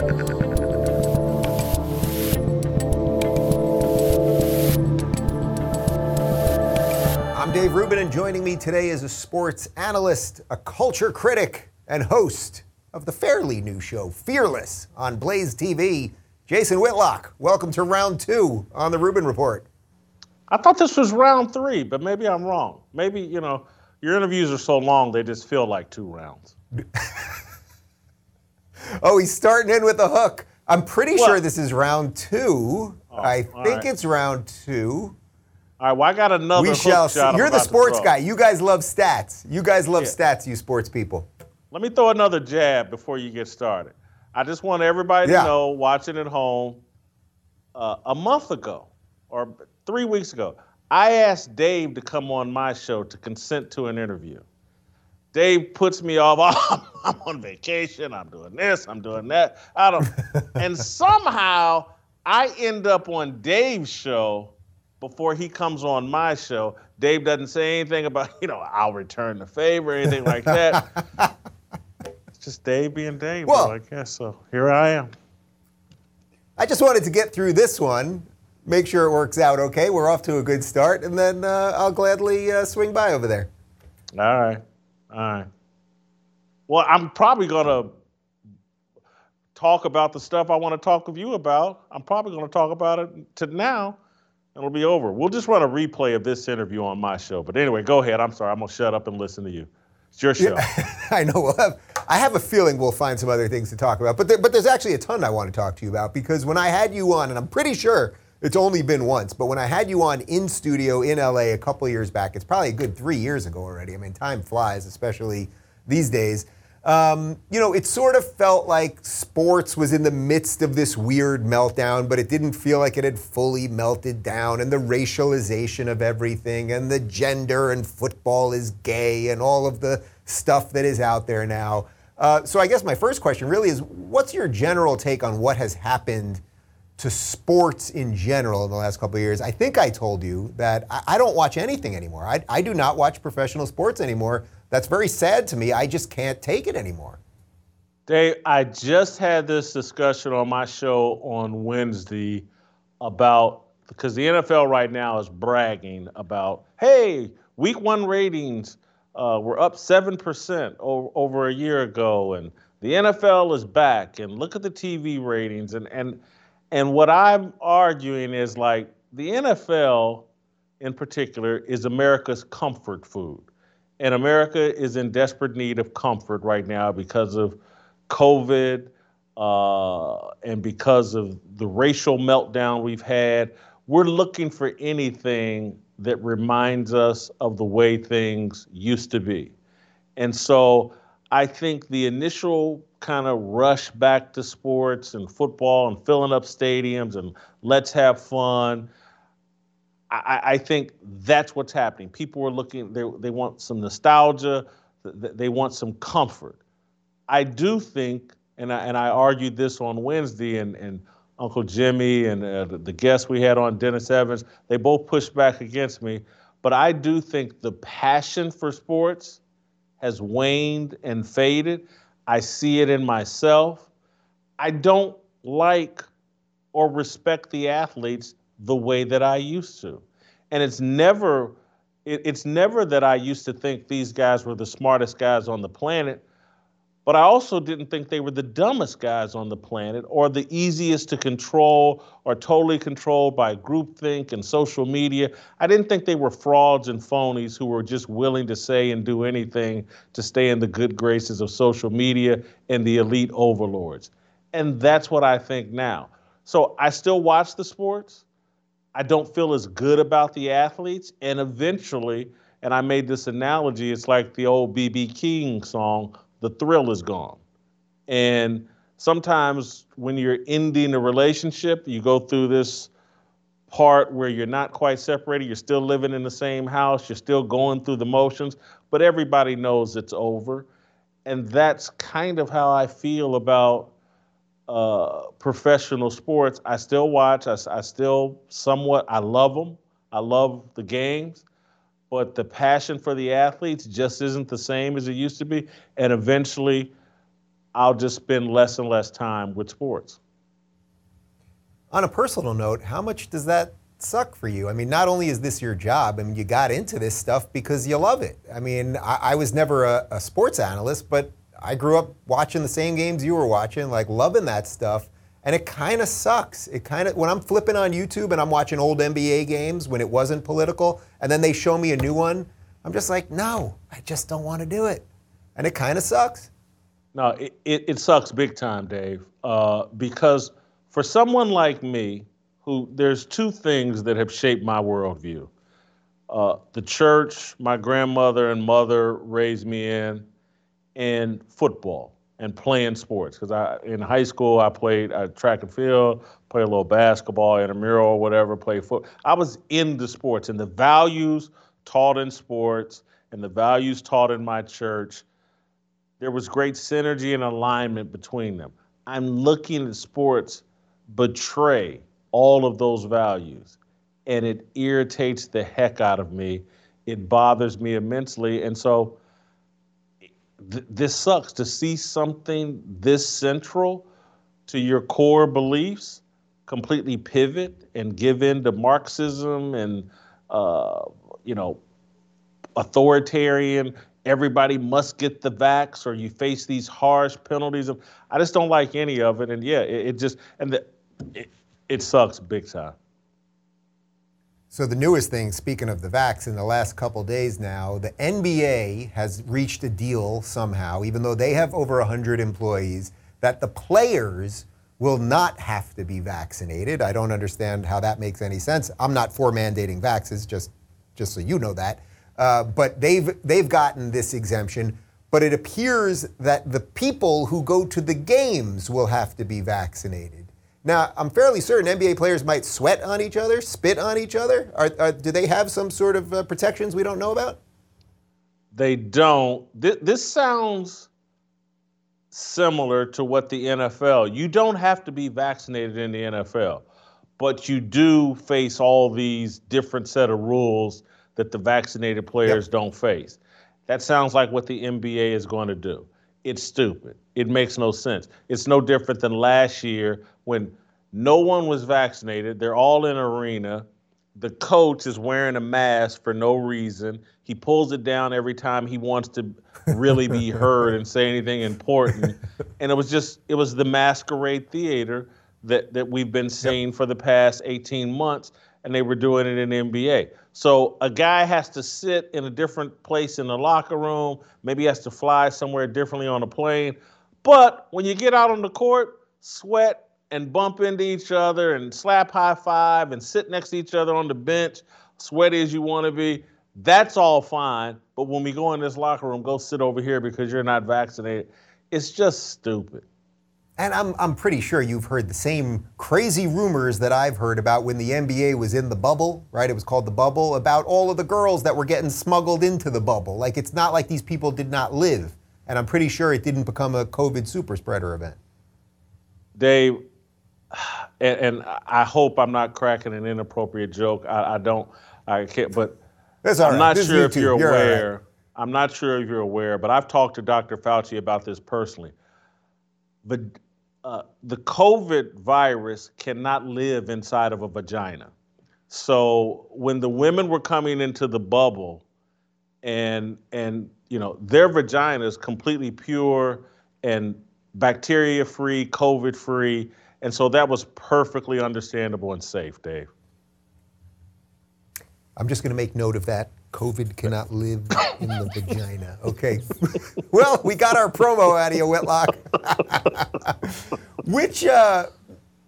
I'm Dave Rubin, and joining me today is a sports analyst, a culture critic, and host of the fairly new show, Fearless, on Blaze TV, Jason Whitlock. Welcome to round two on the Rubin Report. I thought this was round three, but maybe I'm wrong. Maybe, you know, your interviews are so long, they just feel like two rounds. oh, he's starting in with a hook. I'm pretty Well- sure this is round two. I think right. it's round two. All right, well, I got another we shall see. You're the sports guy. You guys love stats. You guys love Yeah. stats, you sports people. Let me throw another jab before you get started. I just want everybody Yeah. to know, watching at home, uh, a month ago or three weeks ago, I asked Dave to come on my show to consent to an interview. Dave puts me off. Oh, I'm on vacation. I'm doing this. I'm doing that. I don't. and somehow I end up on Dave's show before he comes on my show. Dave doesn't say anything about, you know, I'll return the favor, or anything like that. it's just Dave being Dave, Well- though, I guess. So here I am. I just wanted to get through this one, make sure it works out okay. We're off to a good start, and then uh, I'll gladly uh, swing by over there. All right. All right. Well, I'm probably going to talk about the stuff I want to talk with you about. I'm probably going to talk about it to now, and it'll be over. We'll just run a replay of this interview on my show. But anyway, go ahead. I'm sorry. I'm going to shut up and listen to you. It's your show. Yeah, I know. We'll have, I have a feeling we'll find some other things to talk about, but there, but there's actually a ton I want to talk to you about because when I had you on, and I'm pretty sure it's only been once, but when I had you on in studio in LA a couple years back, it's probably a good three years ago already. I mean, time flies, especially these days. Um, you know, it sort of felt like sports was in the midst of this weird meltdown, but it didn't feel like it had fully melted down, and the racialization of everything, and the gender, and football is gay, and all of the stuff that is out there now. Uh, so, I guess my first question really is what's your general take on what has happened to sports in general in the last couple of years? I think I told you that I, I don't watch anything anymore. I, I do not watch professional sports anymore. That's very sad to me. I just can't take it anymore. Dave, I just had this discussion on my show on Wednesday about because the NFL right now is bragging about, hey, week one ratings uh, were up 7% o- over a year ago, and the NFL is back, and look at the TV ratings. And, and, and what I'm arguing is like the NFL in particular is America's comfort food. And America is in desperate need of comfort right now because of COVID uh, and because of the racial meltdown we've had. We're looking for anything that reminds us of the way things used to be. And so I think the initial kind of rush back to sports and football and filling up stadiums and let's have fun. I, I think that's what's happening. People are looking, they, they want some nostalgia, they want some comfort. I do think, and I, and I argued this on Wednesday, and, and Uncle Jimmy and uh, the, the guest we had on, Dennis Evans, they both pushed back against me. But I do think the passion for sports has waned and faded. I see it in myself. I don't like or respect the athletes the way that I used to. And it's never it, it's never that I used to think these guys were the smartest guys on the planet, but I also didn't think they were the dumbest guys on the planet or the easiest to control or totally controlled by groupthink and social media. I didn't think they were frauds and phonies who were just willing to say and do anything to stay in the good graces of social media and the elite overlords. And that's what I think now. So I still watch the sports. I don't feel as good about the athletes. And eventually, and I made this analogy, it's like the old BB King song, The Thrill is Gone. And sometimes when you're ending a relationship, you go through this part where you're not quite separated, you're still living in the same house, you're still going through the motions, but everybody knows it's over. And that's kind of how I feel about uh, professional sports. I still watch. I, I still somewhat. I love them. I love the games, but the passion for the athletes just isn't the same as it used to be. And eventually, I'll just spend less and less time with sports. On a personal note, how much does that suck for you? I mean, not only is this your job, I mean, you got into this stuff because you love it. I mean, I, I was never a, a sports analyst, but I grew up watching the same games you were watching, like loving that stuff. And it kind of sucks. It kind of, when I'm flipping on YouTube and I'm watching old NBA games when it wasn't political, and then they show me a new one, I'm just like, no, I just don't want to do it. And it kind of sucks. No, it, it, it, sucks big time, Dave, uh, because for someone like me, who there's two things that have shaped my worldview. Uh, the church, my grandmother and mother raised me in, and football and playing sports. Because I in high school I played uh, track and field, played a little basketball, intramural or whatever, played foot. I was into sports and the values taught in sports and the values taught in my church. There was great synergy and alignment between them. I'm looking at sports betray all of those values. And it irritates the heck out of me. It bothers me immensely. And so th- this sucks to see something this central to your core beliefs completely pivot and give in to Marxism and, uh, you know, authoritarian everybody must get the vax or you face these harsh penalties i just don't like any of it and yeah it, it just and the it, it sucks big time. So the newest thing, speaking of the vax, in the last couple days now, the NBA has reached a deal somehow, even though they have over 100 employees, that the players will not have to be vaccinated. I don't understand how that makes any sense. I'm not for mandating vaxes, just just so you know that. Uh, but they've they've gotten this exemption. But it appears that the people who go to the games will have to be vaccinated. Now, I'm fairly certain NBA players might sweat on each other, spit on each other. Are, are, do they have some sort of uh, protections we don't know about? They don't. This, this sounds similar to what the NFL. You don't have to be vaccinated in the NFL, but you do face all these different set of rules that the vaccinated players yep. don't face. That sounds like what the NBA is going to do. It's stupid. It makes no sense. It's no different than last year when no one was vaccinated. They're all in arena. The coach is wearing a mask for no reason. He pulls it down every time he wants to really be heard and say anything important. And it was just it was the masquerade theater that that we've been seeing yep. for the past 18 months and they were doing it in the NBA. So a guy has to sit in a different place in the locker room, maybe has to fly somewhere differently on a plane. But when you get out on the court, sweat and bump into each other and slap high five and sit next to each other on the bench, sweaty as you want to be, that's all fine. But when we go in this locker room, go sit over here because you're not vaccinated. It's just stupid. And I'm, I'm pretty sure you've heard the same crazy rumors that I've heard about when the NBA was in the bubble, right? It was called the bubble, about all of the girls that were getting smuggled into the bubble. Like it's not like these people did not live. And I'm pretty sure it didn't become a COVID super spreader event. Dave, and, and I hope I'm not cracking an inappropriate joke. I, I don't, I can't, but That's I'm not this sure if you're aware. Right. I'm not sure if you're aware, but I've talked to Dr. Fauci about this personally. But uh, the COVID virus cannot live inside of a vagina. So when the women were coming into the bubble, and and you know their vagina is completely pure and bacteria free, COVID free, and so that was perfectly understandable and safe, Dave. I'm just going to make note of that. COVID cannot live in the vagina. Okay. well, we got our promo out of you, Whitlock. which, uh,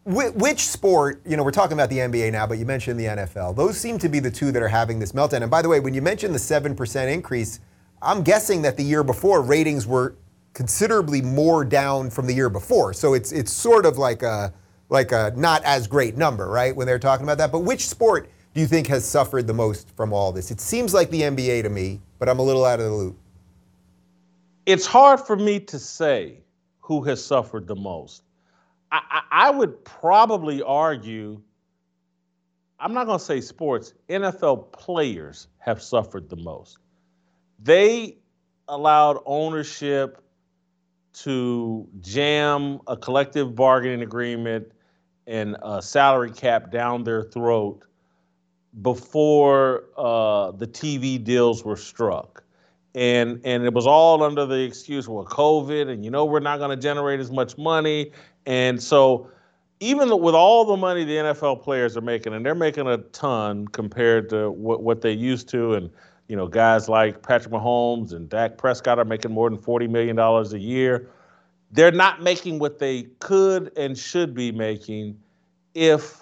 which sport, you know, we're talking about the NBA now, but you mentioned the NFL. Those seem to be the two that are having this meltdown. And by the way, when you mentioned the 7% increase, I'm guessing that the year before ratings were considerably more down from the year before. So it's it's sort of like a like a not as great number, right? When they're talking about that. But which sport do you think has suffered the most from all this? It seems like the NBA to me, but I'm a little out of the loop. It's hard for me to say who has suffered the most. I, I, I would probably argue, I'm not going to say sports, NFL players have suffered the most. They allowed ownership to jam a collective bargaining agreement and a salary cap down their throat before uh, the TV deals were struck. And, and it was all under the excuse, well, COVID, and you know, we're not going to generate as much money. And so, even with all the money the NFL players are making, and they're making a ton compared to what, what they used to, and you know, guys like Patrick Mahomes and Dak Prescott are making more than $40 million a year. They're not making what they could and should be making if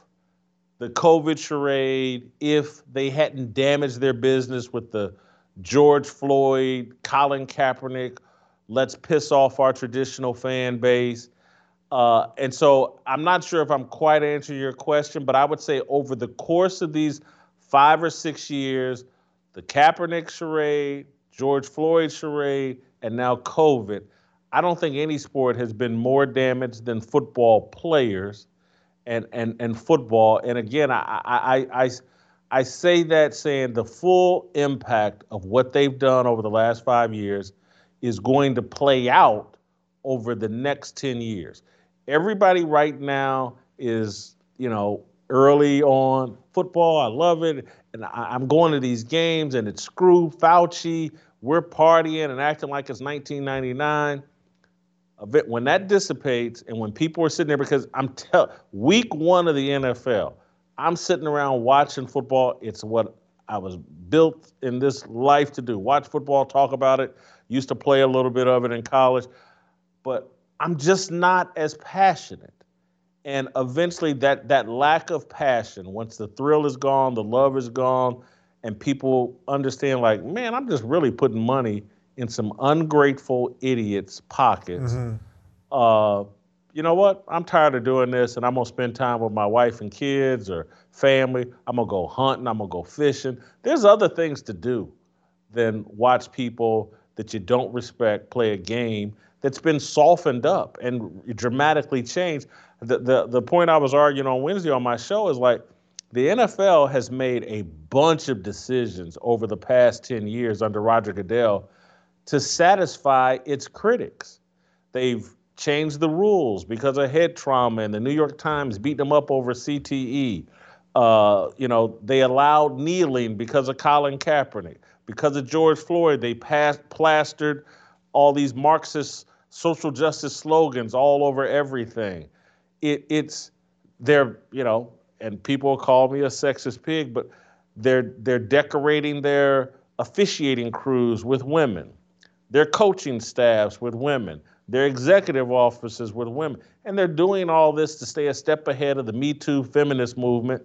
the COVID charade, if they hadn't damaged their business with the George Floyd, Colin Kaepernick, let's piss off our traditional fan base. Uh, and so I'm not sure if I'm quite answering your question, but I would say over the course of these five or six years, the Kaepernick charade, George Floyd charade, and now COVID, I don't think any sport has been more damaged than football players and, and, and football. And again, I, I, I, I say that saying the full impact of what they've done over the last five years is going to play out over the next 10 years. Everybody right now is, you know, early on football. I love it. And I, am going to these games and it's screw Fauci. We're partying and acting like it's 1999 when that dissipates and when people are sitting there, because I'm tell week one of the NFL, I'm sitting around watching football. It's what I was built in this life to do. Watch football, talk about it. Used to play a little bit of it in college, but I'm just not as passionate. And eventually, that that lack of passion, once the thrill is gone, the love is gone, and people understand, like, man, I'm just really putting money in some ungrateful idiots' pockets. Mm-hmm. Uh, you know what? I'm tired of doing this, and I'm gonna spend time with my wife and kids or family. I'm gonna go hunting. I'm gonna go fishing. There's other things to do than watch people that you don't respect play a game that's been softened up and dramatically changed. The, the, the point I was arguing on Wednesday on my show is like the NFL has made a bunch of decisions over the past 10 years under Roger Goodell to satisfy its critics. They've changed the rules because of head trauma, and the New York Times beat them up over CTE. Uh, you know, they allowed kneeling because of Colin Kaepernick. Because of George Floyd, they passed, plastered all these Marxist social justice slogans all over everything. It, it's they're you know, and people call me a sexist pig, but they're they're decorating their officiating crews with women their coaching staffs with women, their executive offices with women. And they're doing all this to stay a step ahead of the Me Too feminist movement.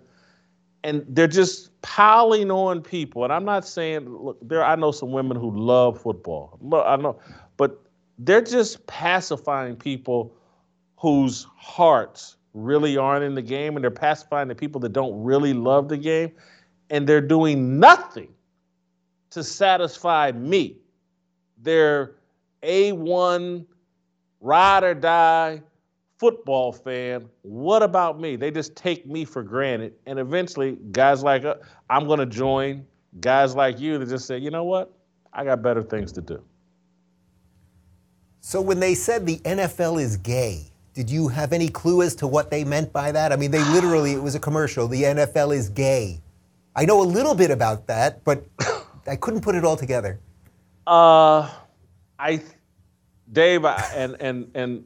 And they're just piling on people. And I'm not saying, look, there I know some women who love football. I know, but they're just pacifying people whose hearts really aren't in the game, and they're pacifying the people that don't really love the game, and they're doing nothing to satisfy me their A1 ride or die football fan. What about me? They just take me for granted. And eventually, guys like uh, I'm going to join guys like you that just say, you know what? I got better things to do. So when they said the NFL is gay, did you have any clue as to what they meant by that? I mean, they literally, it was a commercial. The NFL is gay. I know a little bit about that, but I couldn't put it all together. Uh, I, Dave, I, and and and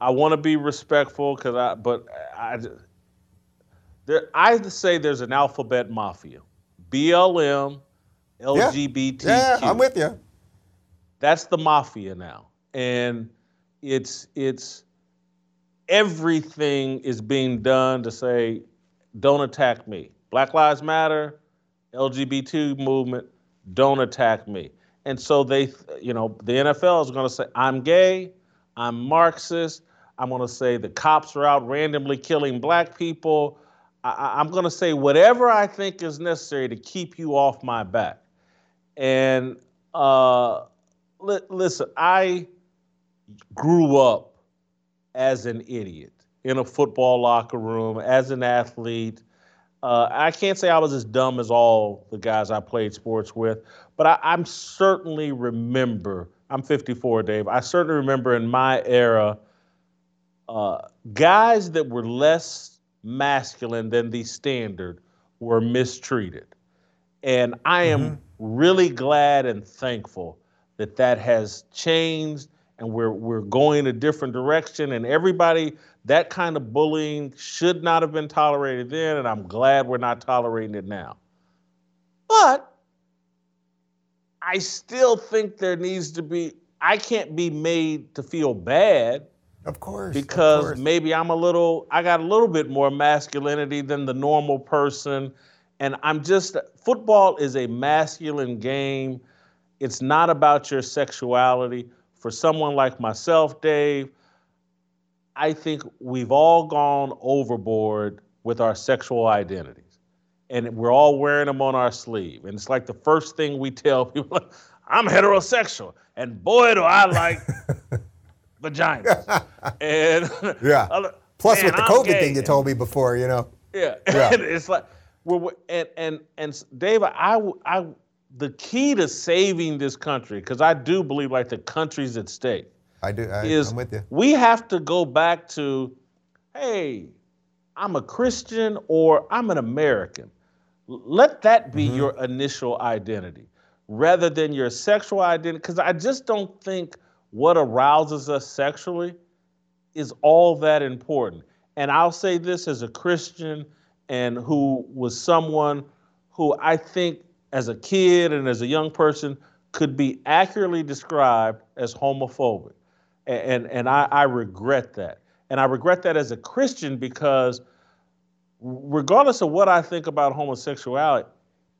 I want to be respectful because I, but I, there, I say there's an alphabet mafia, BLM, LGBTQ. Yeah, yeah I'm with you. That's the mafia now, and it's it's everything is being done to say, don't attack me. Black Lives Matter, LGBT movement, don't attack me. And so they, you know, the NFL is going to say, I'm gay, I'm Marxist, I'm going to say the cops are out randomly killing black people. I, am going to say whatever I think is necessary to keep you off my back. And uh, li- listen, I grew up as an idiot in a football locker room, as an athlete. Uh, I can't say I was as dumb as all the guys I played sports with, but I, I'm certainly remember I'm 54, Dave. I certainly remember in my era, uh, guys that were less masculine than the standard were mistreated. And I am mm-hmm. really glad and thankful that that has changed and we're, we're going a different direction. And everybody, that kind of bullying should not have been tolerated then. And I'm glad we're not tolerating it now. But I still think there needs to be, I can't be made to feel bad. Of course. Because of course. maybe I'm a little, I got a little bit more masculinity than the normal person. And I'm just, football is a masculine game. It's not about your sexuality. For someone like myself, Dave, I think we've all gone overboard with our sexual identities. And we're all wearing them on our sleeve. And it's like the first thing we tell people I'm heterosexual. And boy, do I like vaginas. and yeah. Plus, with the COVID thing you told me before, you know. Yeah. yeah. it's like, we're, and and and David, I I the key to saving this country, because I do believe like the country's at stake. I do. I, is I'm with you. We have to go back to, hey, I'm a Christian or I'm an American. Let that be mm-hmm. your initial identity rather than your sexual identity. Because I just don't think what arouses us sexually is all that important. And I'll say this as a Christian and who was someone who I think as a kid and as a young person could be accurately described as homophobic. And, and, I, I regret that. And I regret that as a Christian because regardless of what I think about homosexuality,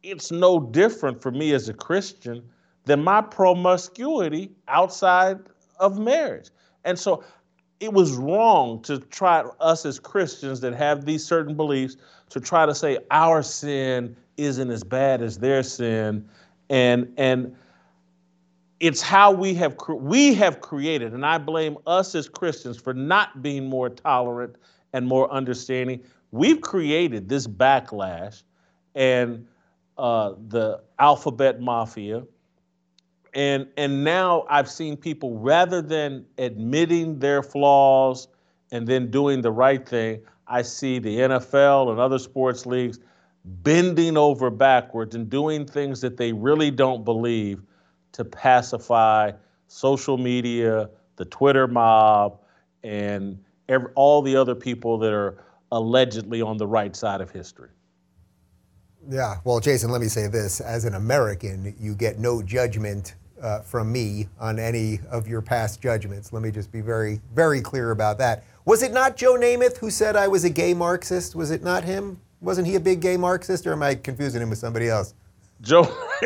it's no different for me as a Christian than my promiscuity outside of marriage. And so it was wrong to try us as Christians that have these certain beliefs to try to say our sin isn't as bad as their sin and and it's how we have we have created and i blame us as christians for not being more tolerant and more understanding. We've created this backlash and uh, the alphabet mafia. And and now i've seen people rather than admitting their flaws and then doing the right thing i see the nfl and other sports leagues bending over backwards and doing things that they really don't believe to pacify social media, the Twitter mob, and every, all the other people that are allegedly on the right side of history. Yeah, well, Jason, let me say this. As an American, you get no judgment uh, from me on any of your past judgments. Let me just be very, very clear about that. Was it not Joe Namath who said I was a gay Marxist? Was it not him? Wasn't he a big gay Marxist, or am I confusing him with somebody else? Joe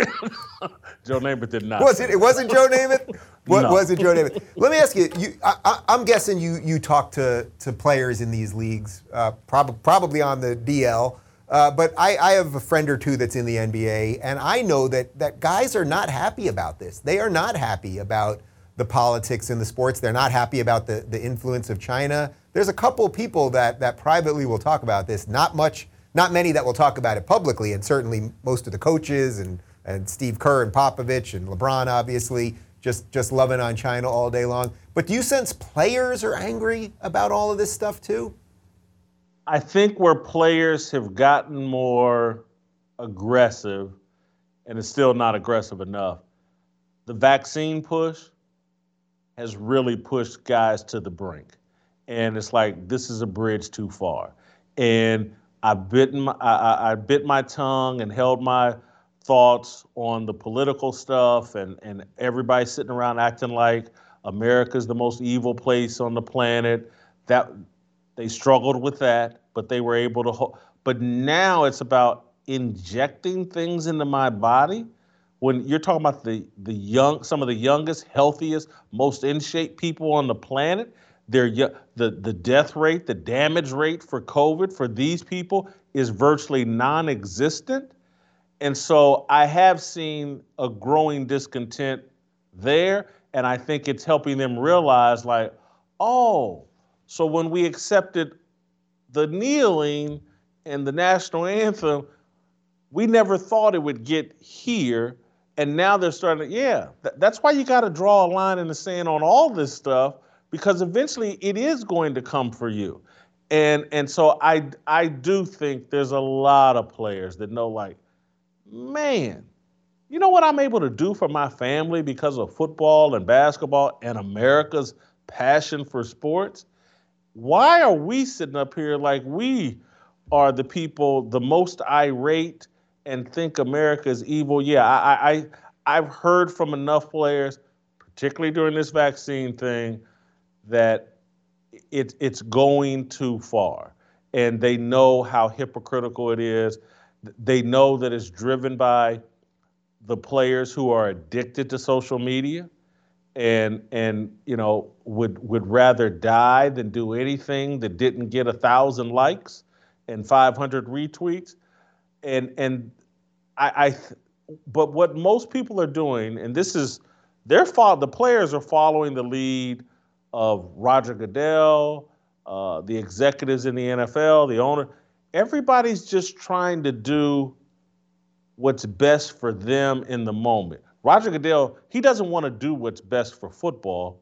Joe Namath did not. Was it? It wasn't Joe Namath. What no. was it, Joe Namath? Let me ask you. You, I, am guessing you you talk to to players in these leagues, uh, prob- probably on the DL. Uh, but I, I have a friend or two that's in the NBA, and I know that that guys are not happy about this. They are not happy about the politics in the sports. They're not happy about the, the influence of China. There's a couple people that that privately will talk about this. Not much not many that will talk about it publicly, and certainly most of the coaches and, and Steve Kerr and Popovich and LeBron, obviously, just, just loving on China all day long. But do you sense players are angry about all of this stuff too? I think where players have gotten more aggressive, and it's still not aggressive enough, the vaccine push has really pushed guys to the brink. And it's like, this is a bridge too far. And I bit my, I, I bit my tongue and held my thoughts on the political stuff and, and everybody sitting around acting like America's the most evil place on the planet. That they struggled with that, but they were able to. But now it's about injecting things into my body. When you're talking about the the young, some of the youngest, healthiest, most in shape people on the planet, their, the, the death rate, the damage rate for COVID for these people is virtually non existent. And so I have seen a growing discontent there. And I think it's helping them realize, like, oh, so when we accepted the kneeling and the national anthem, we never thought it would get here. And now they're starting to, yeah, th- that's why you got to draw a line in the sand on all this stuff because eventually it is going to come for you. And and so I I do think there's a lot of players that know like, man, you know what I'm able to do for my family because of football and basketball and America's passion for sports? Why are we sitting up here like we are the people the most irate and think America is evil? Yeah, I, I I've heard from enough players, particularly during this vaccine thing, that it, it's going too far. And they know how hypocritical it is. They know that it's driven by the players who are addicted to social media and and you know would would rather die than do anything that didn't get a thousand likes and 500 retweets and and I, I but what most people are doing and this is they're fo- the players are following the lead of Roger Goodell, uh, the executives in the NFL, the owner. Everybody's just trying to do what's best for them in the moment. Roger Goodell, he doesn't want to do what's best for football.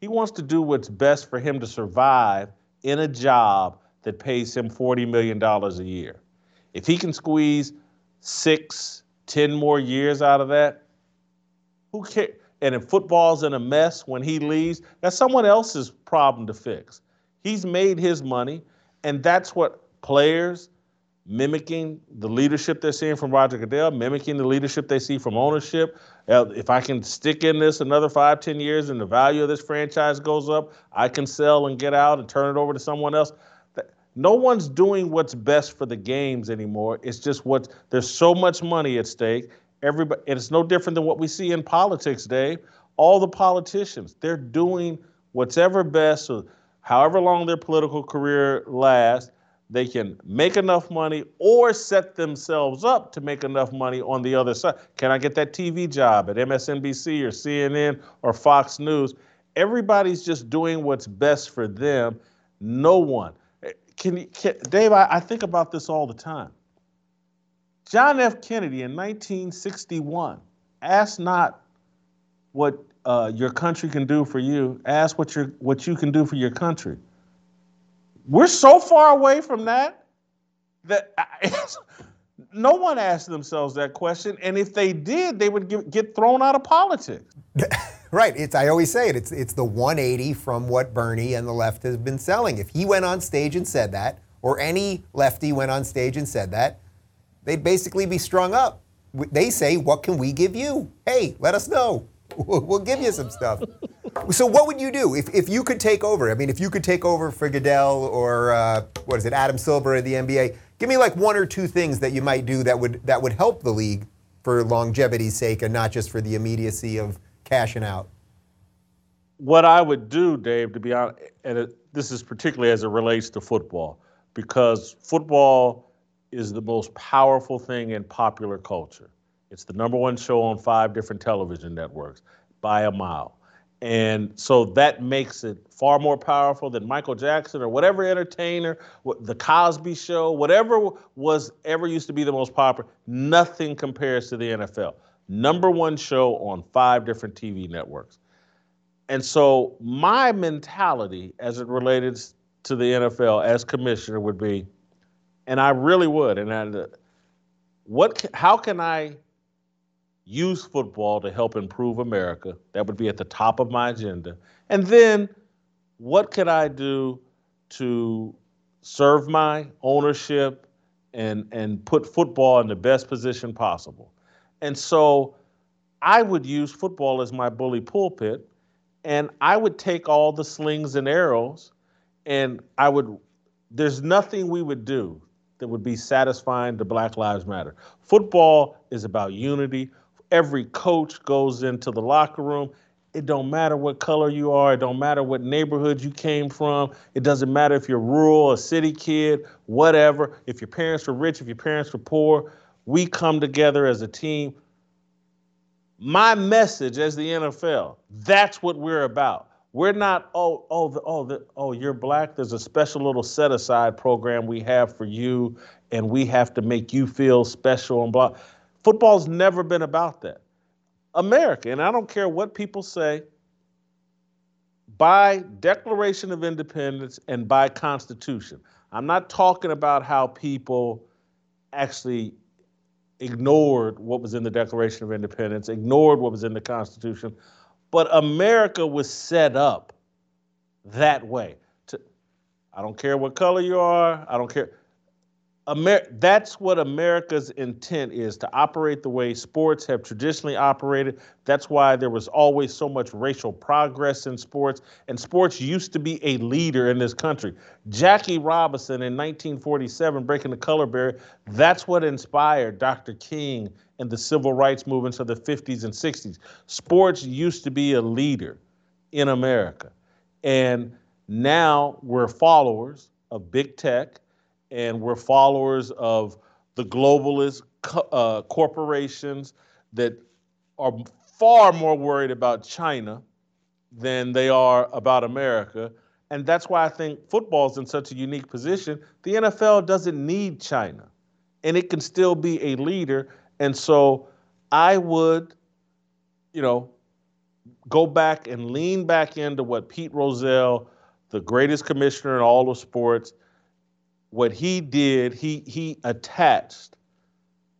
He wants to do what's best for him to survive in a job that pays him $40 million a year. If he can squeeze six, ten more years out of that, who cares? And if football's in a mess when he leaves, that's someone else's problem to fix. He's made his money, and that's what players, mimicking the leadership they're seeing from Roger Goodell, mimicking the leadership they see from ownership. Uh, if I can stick in this another five, ten years and the value of this franchise goes up, I can sell and get out and turn it over to someone else. No one's doing what's best for the games anymore. It's just what there's so much money at stake. Everybody, and it's no different than what we see in politics, Dave. All the politicians, they're doing what's ever best, so however long their political career lasts, they can make enough money or set themselves up to make enough money on the other side. Can I get that TV job at MSNBC or CNN or Fox News? Everybody's just doing what's best for them. No one. Can, can Dave? I, I think about this all the time. John F. Kennedy in 1961 asked not what uh, your country can do for you. Ask what what you can do for your country. We're so far away from that that no one asked themselves that question, and if they did, they would get, get thrown out of politics. right. It's I always say it. It's it's the 180 from what Bernie and the left has been selling. If he went on stage and said that, or any lefty went on stage and said that, they'd basically be strung up. They say, "What can we give you? Hey, let us know. We'll give you some stuff." so, what would you do if, if you could take over? I mean, if you could take over for Goodell or uh, what is it, Adam Silver of the NBA? Give me like one or two things that you might do that would that would help the league for longevity's sake and not just for the immediacy of cashing out. What I would do, Dave, to be honest, and it, this is particularly as it relates to football, because football is the most powerful thing in popular culture. It's the number one show on five different television networks by a mile. And so that makes it far more powerful than Michael Jackson or whatever entertainer, the Cosby Show, whatever was ever used to be the most popular. Nothing compares to the NFL. Number one show on five different TV networks. And so my mentality as it related to the NFL as commissioner would be and I really would. And I, what? How can I use football to help improve America? That would be at the top of my agenda. And then, what could I do to serve my ownership and and put football in the best position possible? And so, I would use football as my bully pulpit, and I would take all the slings and arrows, and I would. There's nothing we would do that would be satisfying to Black Lives Matter. Football is about unity. Every coach goes into the locker room. It don't matter what color you are. It don't matter what neighborhood you came from. It doesn't matter if you're rural, a city kid, whatever. If your parents were rich, if your parents were poor, we come together as a team. My message as the NFL, that's what we're about. We're not, oh, oh, the, oh, the, oh, you're black. There's a special little set aside program we have for you, and we have to make you feel special and blah. Football's never been about that. America. And I don't care what people say, by Declaration of Independence and by Constitution. I'm not talking about how people actually ignored what was in the Declaration of Independence, ignored what was in the Constitution, but America was set up that way. To, I don't care what color you are, I don't care. Amer- that's what America's intent is to operate the way sports have traditionally operated. That's why there was always so much racial progress in sports, and sports used to be a leader in this country. Jackie Robinson in 1947, breaking the color barrier, that's what inspired Dr. King and the civil rights movements of the 50s and 60s. Sports used to be a leader in America, and now we're followers of big tech and we're followers of the globalist uh, corporations that are far more worried about China than they are about America. And that's why I think football's in such a unique position. The NFL doesn't need China, and it can still be a leader. And so I would, you know, go back and lean back into what Pete Rozelle, the greatest commissioner in all of sports, what he did, he he attached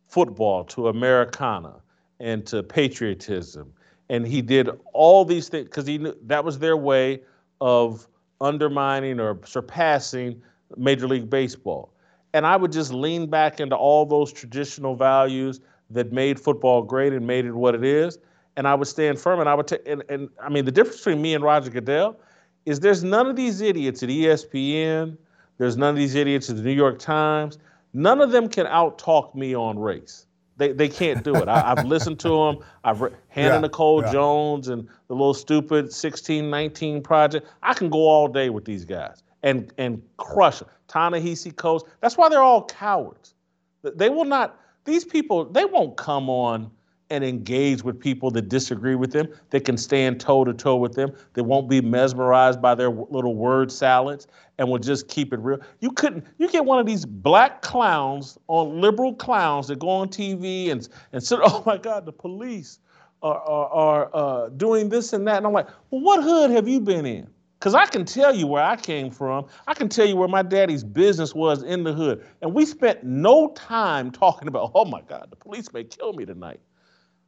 football to Americana and to patriotism, and he did all these things because he knew that was their way of undermining or surpassing Major League Baseball. And I would just lean back into all those traditional values that made football great and made it what it is. And I would stand firm. And I would take. And, and I mean, the difference between me and Roger Goodell is there's none of these idiots at ESPN there's none of these idiots at the New York Times. None of them can out-talk me on race. They, they can't do it. I, have listened to them. I've read Hannah yeah, Nikole yeah. Jones and the little stupid 1619 project. I can go all day with these guys and and crush them. Ta-Nehisi Coates. That's why they're all cowards. They will not. These people. They won't come on and engage with people that disagree with them. that can stand toe to toe with them. that won't be mesmerized by their little word salads and will just keep it real. You couldn't, you get one of these black clowns on liberal clowns that go on TV and, and say, oh my God, the police are, are, are uh, doing this and that. And I'm like, well, what hood have you been in? Because I can tell you where I came from. I can tell you where my daddy's business was in the hood. And we spent no time talking about, oh my God, the police may kill me tonight.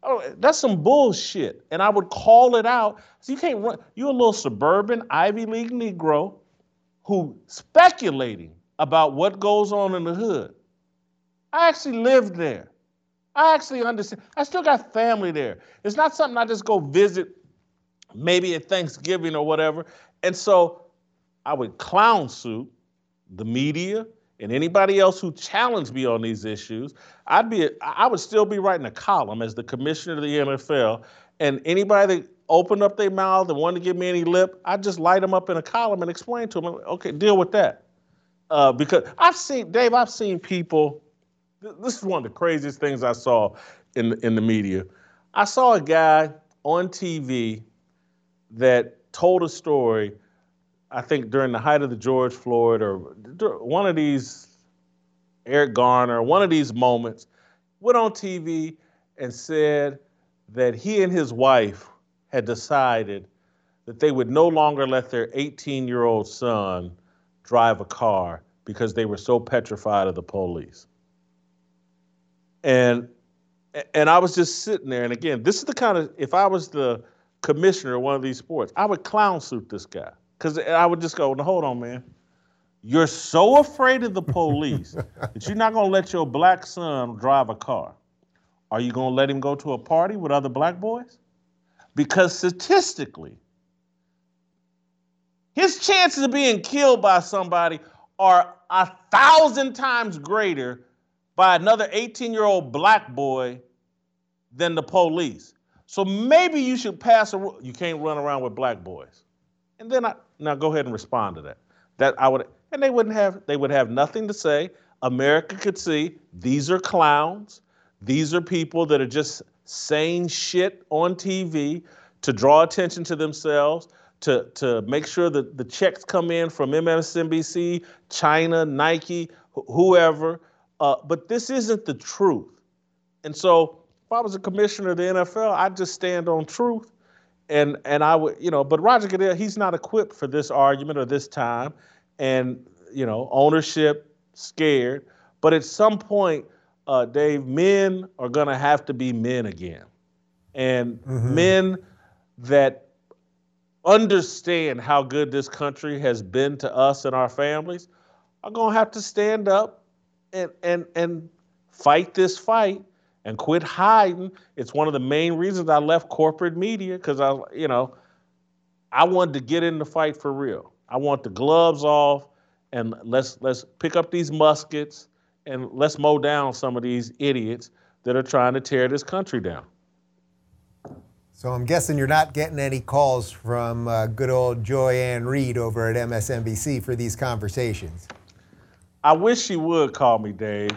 Oh, that's some bullshit. And I would call it out. So you can't run. You're a little suburban Ivy League Negro who speculating about what goes on in the hood. I actually lived there. I actually understand. I still got family there. It's not something I just go visit maybe at Thanksgiving or whatever. And so I would clown suit the media, and anybody else who challenged me on these issues, I'd be I would still be writing a column as the commissioner of the NFL, and anybody that opened up their mouth and wanted to give me any lip, I'd just light them up in a column and explain to them, okay, deal with that. Uh, because I've seen Dave, I've seen people. This is one of the craziest things I saw in in the media. I saw a guy on TV that told a story I think during the height of the George Floyd or one of these, Eric Garner, one of these moments, went on TV and said that he and his wife had decided that they would no longer let their 18 year old son drive a car because they were so petrified of the police. And and I was just sitting there, and again, this is the kind of if I was the commissioner of one of these sports, I would clown suit this guy. Because I would just go, hold on, man. You're so afraid of the police that you're not going to let your black son drive a car. Are you going to let him go to a party with other black boys? Because statistically, his chances of being killed by somebody are a thousand times greater by another 18 year old black boy than the police. So maybe you should pass a rule. You can't run around with black boys. And then I now go ahead and respond to that. That I would and they wouldn't have they would have nothing to say. America could see these are clowns. These are people that are just saying shit on TV to draw attention to themselves, to, to make sure that the checks come in from MSNBC, China, Nike, wh- whoever. Uh, but this isn't the truth. And so if I was a commissioner of the NFL, I'd just stand on truth. And and I would, you know, but Roger Goodell, he's not equipped for this argument or this time. And, you know, ownership scared. But at some point, uh, Dave, men are gonna have to be men again. And mm-hmm. men that understand how good this country has been to us and our families are going to have to stand up and, and, and fight this fight and quit hiding. It's one of the main reasons I left corporate media because I, you know, I wanted to get in the fight for real. I want the gloves off and let's let's pick up these muskets and let's mow down some of these idiots that are trying to tear this country down. So I'm guessing you're not getting any calls from uh, good old Joy Ann Reid over at MSNBC for these conversations. I wish she would call me, Dave,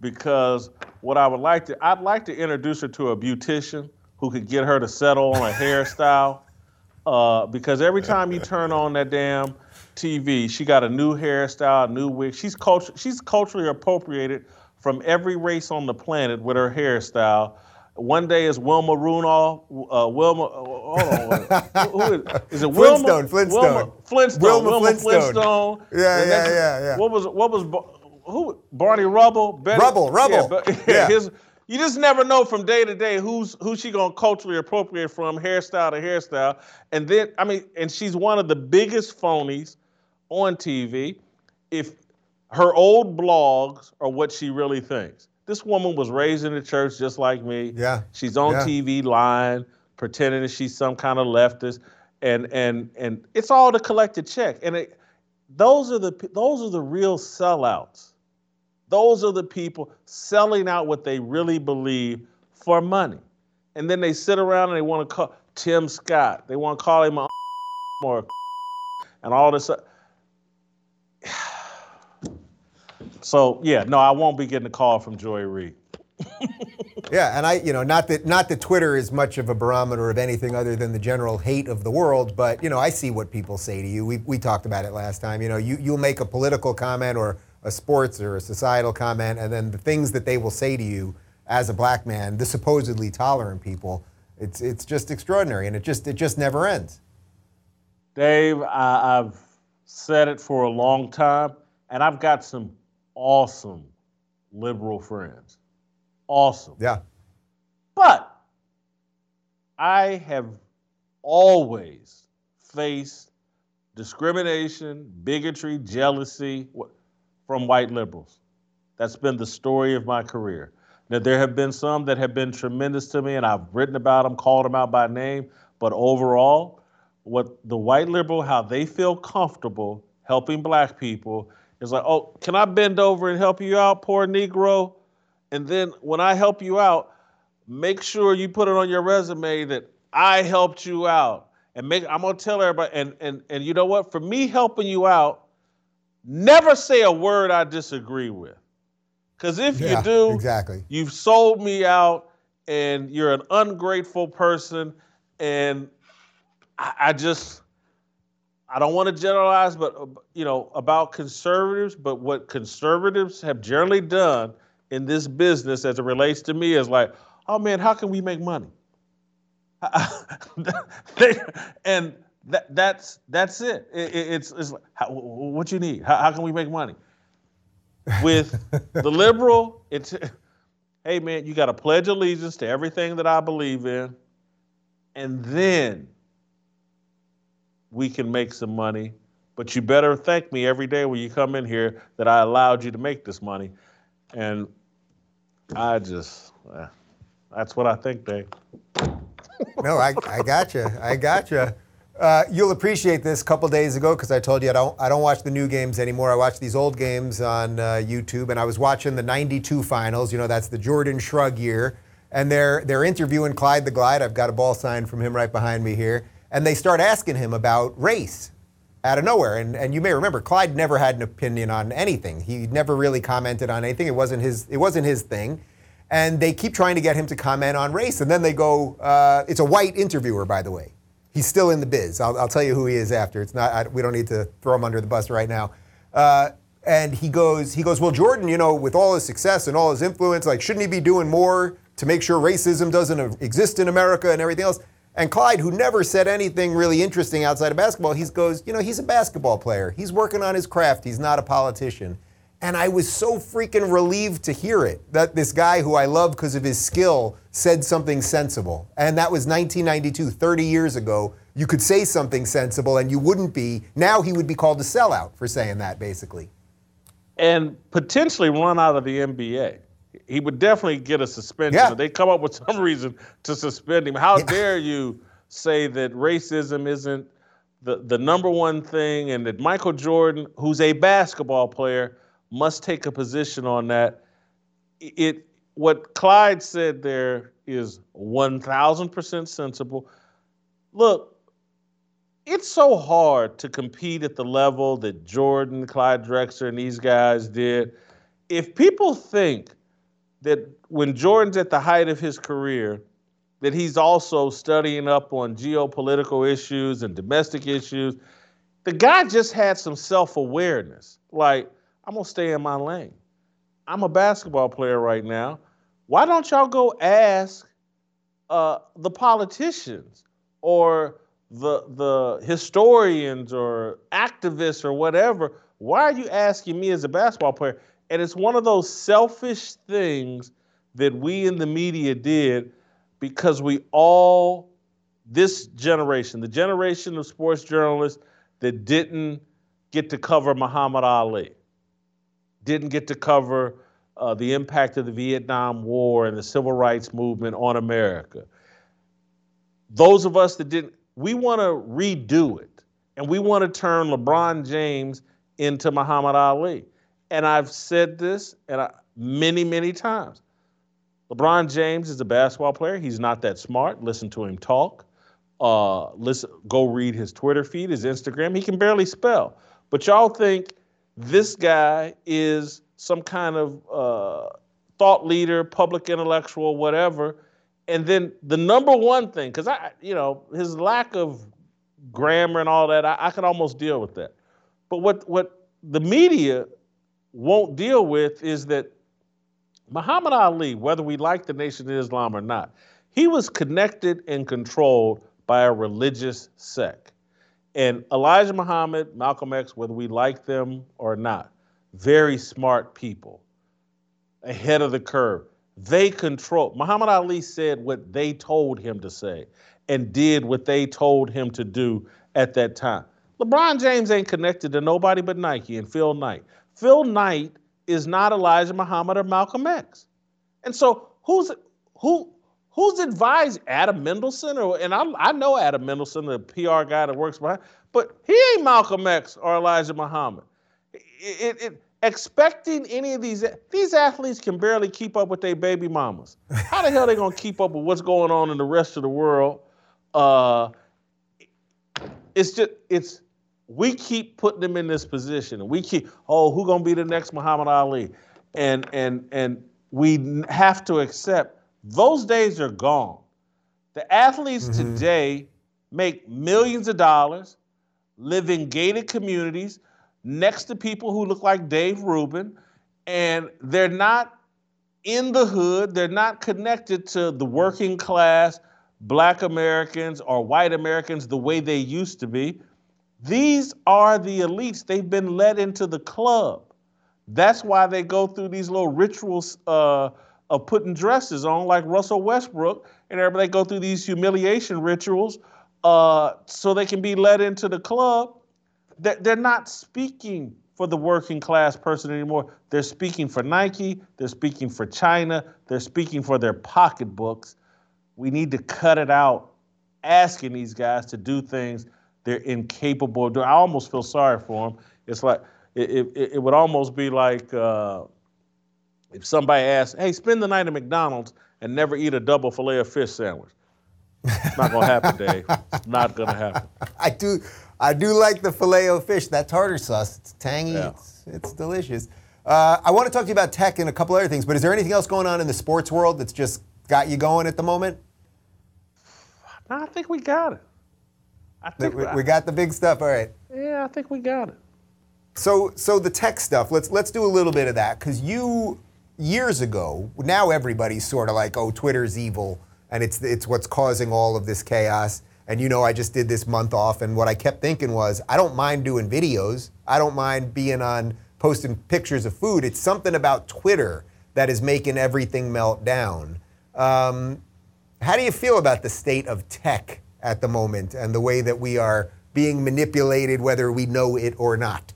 because what I would like to, I'd like to introduce her to a beautician who could get her to settle on a hairstyle. Uh, because every time you turn on that damn TV, she got a new hairstyle, a new wig. She's culture, she's culturally appropriated from every race on the planet with her hairstyle one day is Wilma Rudolph. Uh, Wilma, uh, hold on. who, is, is it Wilma? Flintstone. Flintstone. Wilma Flintstone. Wilma, Wilma Flintstone. Flintstone. Yeah, yeah, yeah, yeah. What was what was who? Barney Rubble. Betty, Rubble. Rubble. Yeah, but, yeah. His, you just never know from day to day who's who she gonna culturally appropriate from hairstyle to hairstyle. And then I mean, and she's one of the biggest phonies on TV. If her old blogs are what she really thinks. This woman was raised in the church just like me. Yeah. She's on yeah. TV lying, pretending that she's some kind of leftist, and and and it's all to collect a check. And it, those are the those are the real sellouts. Those are the people selling out what they really believe for money. And then they sit around and they want to call Tim Scott. They want to call him a or and all this. So yeah, no, I won't be getting a call from Joy Reid. yeah, and I, you know, not that not that Twitter is much of a barometer of anything other than the general hate of the world, but you know, I see what people say to you. We we talked about it last time. You know, you you'll make a political comment or a sports or a societal comment, and then the things that they will say to you as a black man, the supposedly tolerant people, it's it's just extraordinary, and it just it just never ends. Dave, I, I've said it for a long time, and I've got some awesome liberal friends. Awesome. Yeah. But I have always faced discrimination, bigotry, jealousy from white liberals. That's been the story of my career. Now, there have been some that have been tremendous to me, and I've written about them, called them out by name. But overall, what the white liberal, how they feel comfortable helping black people is like, oh, can I bend over and help you out, poor Negro? And then when I help you out, make sure you put it on your resume that I helped you out. And make I'm gonna tell everybody, and and and you know what? For me helping you out, never say a word I disagree with. Because if yeah, you do, exactly. you've sold me out and you're an ungrateful person. And I, I just I don't want to generalize, but uh, you know about conservatives. But what conservatives have generally done in this business, as it relates to me, is like, oh man, how can we make money? and that, that's that's it. it, it's it's like, how, what you need. How, how can we make money? With the liberal, it's hey man, you got to pledge allegiance to everything that I believe in, and then we can make some money. But you better thank me every day when you come in here that I allowed you to make this money. And I just, uh, that's what I think, Dave. no, I, I got you. I got you. Uh, you'll appreciate this. A couple days ago, because I told you I don't, I don't watch the new games anymore. I watch these old games on uh, YouTube, and I was watching the '92 finals. You know, that's the Jordan Shrug year, and they're they're interviewing Clyde the Glide. I've got a ball sign from him right behind me here and they start asking him about race out of nowhere. And, and you may remember, Clyde never had an opinion on anything. He never really commented on anything. It wasn't his, it wasn't his thing. And they keep trying to get him to comment on race. And then they go, uh, it's a white interviewer, by the way. He's still in the biz. I'll, I'll tell you who he is after. It's not, I, we don't need to throw him under the bus right now. Uh, and he goes, he goes, well, Jordan, you know, with all his success and all his influence, like, shouldn't he be doing more to make sure racism doesn't exist in America and everything else. And Clyde, who never said anything really interesting outside of basketball, he goes, you know, he's a basketball player. He's working on his craft. He's not a politician. And I was so freaking relieved to hear it that this guy who I love because of his skill said something sensible. And that was 1992, 30 years ago. You could say something sensible and you wouldn't be. Now he would be called a sellout for saying that, basically. And potentially run out of the NBA he would definitely get a suspension. Yeah. They come up with some reason to suspend him. How yeah. dare you say that racism isn't the, the number one thing and that Michael Jordan, who's a basketball player, must take a position on that. It what Clyde said there is 1000% sensible. Look, it's so hard to compete at the level that Jordan, Clyde Drexler, and these guys did. If people think that when Jordan's at the height of his career, that he's also studying up on geopolitical issues and domestic issues. The guy just had some self awareness. Like, I'm to stay in my lane. I'm a basketball player right now. Why don't y'all go ask uh, the politicians or the, the historians or activists or whatever? Why are you asking me as a basketball player? And it's one of those selfish things that we in the media did because we all, this generation, the generation of sports journalists that didn't get to cover Muhammad Ali, didn't get to cover uh, the impact of the Vietnam War and the civil rights movement on America. Those of us that didn't, we want to redo it. And we want to turn LeBron James into Muhammad Ali and I've said this and I, many, many times. LeBron James is a basketball player. He's not that smart. Listen to him talk. Uh, listen, go read his Twitter feed, his Instagram. He can barely spell. But y'all think this guy is some kind of uh, thought leader, public intellectual, whatever. And then the number one thing, because I, you know, his lack of grammar and all that, I, I could almost deal with that. But what what the media won't deal with is that Muhammad Ali, whether we like the Nation of Islam or not, he was connected and controlled by a religious sect. And Elijah Muhammad, Malcolm X, whether we like them or not, very smart people, ahead of the curve. They control. Muhammad Ali said what they told him to say and did what they told him to do at that time. LeBron James ain't connected to nobody but Nike and Phil Knight. Phil Knight is not Elijah Muhammad or Malcolm X. And so who's who who's advised Adam Mendelsohn or and I, I know Adam Mendelsohn, the PR guy that works behind, but he ain't Malcolm X or Elijah Muhammad. It, it, it, expecting any of these these athletes can barely keep up with their baby mamas. How the hell are they gonna keep up with what's going on in the rest of the world? Uh, it's just it's we keep putting them in this position we keep oh who gonna be the next muhammad ali and and and we have to accept those days are gone the athletes mm-hmm. today make millions of dollars live in gated communities next to people who look like dave rubin and they're not in the hood they're not connected to the working class black americans or white americans the way they used to be these are the elites. They've been led into the club. That's why they go through these little rituals uh, of putting dresses on, like Russell Westbrook, and everybody go through these humiliation rituals uh, so they can be led into the club. They're not speaking for the working class person anymore. They're speaking for Nike, they're speaking for China, they're speaking for their pocketbooks. We need to cut it out asking these guys to do things they're incapable of doing. I almost feel sorry for them. It's like it, it, it would almost be like uh, if somebody asks, "Hey, spend the night at McDonald's and never eat a double fillet of fish sandwich." It's not gonna happen, Dave. It's not gonna happen. I do, I do like the filet of fish. That tartar sauce, it's tangy. Yeah. It's, it's delicious. Uh, I want to talk to you about tech and a couple other things, but is there anything else going on in the sports world that's just got you going at the moment? No, I think we got it. I think we, we got the big stuff. All right. Yeah, I think we got it. So, so the tech stuff. Let's let's do a little bit of that because you years ago, now everybody's sort of like, oh, Twitter's evil and it's it's what's causing all of this chaos. And you know, I just did this month off, and what I kept thinking was, I don't mind doing videos. I don't mind being on posting pictures of food. It's something about Twitter that is making everything melt down. Um, how do you feel about the state of tech at the moment and the way that we are being manipulated, whether we know it or not?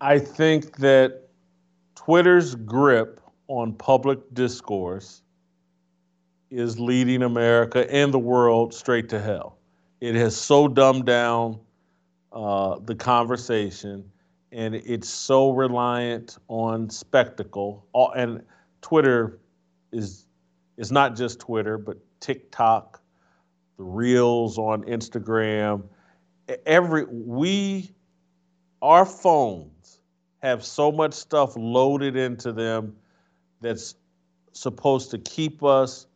I think that Twitter's grip on public discourse is leading America and the world straight to hell. It has so dumbed down uh, the conversation, and it's so reliant on spectacle. And Twitter is is not just Twitter, but TikTok, the Reels on Instagram. Every we, our phones have so much stuff loaded into them that's supposed to keep us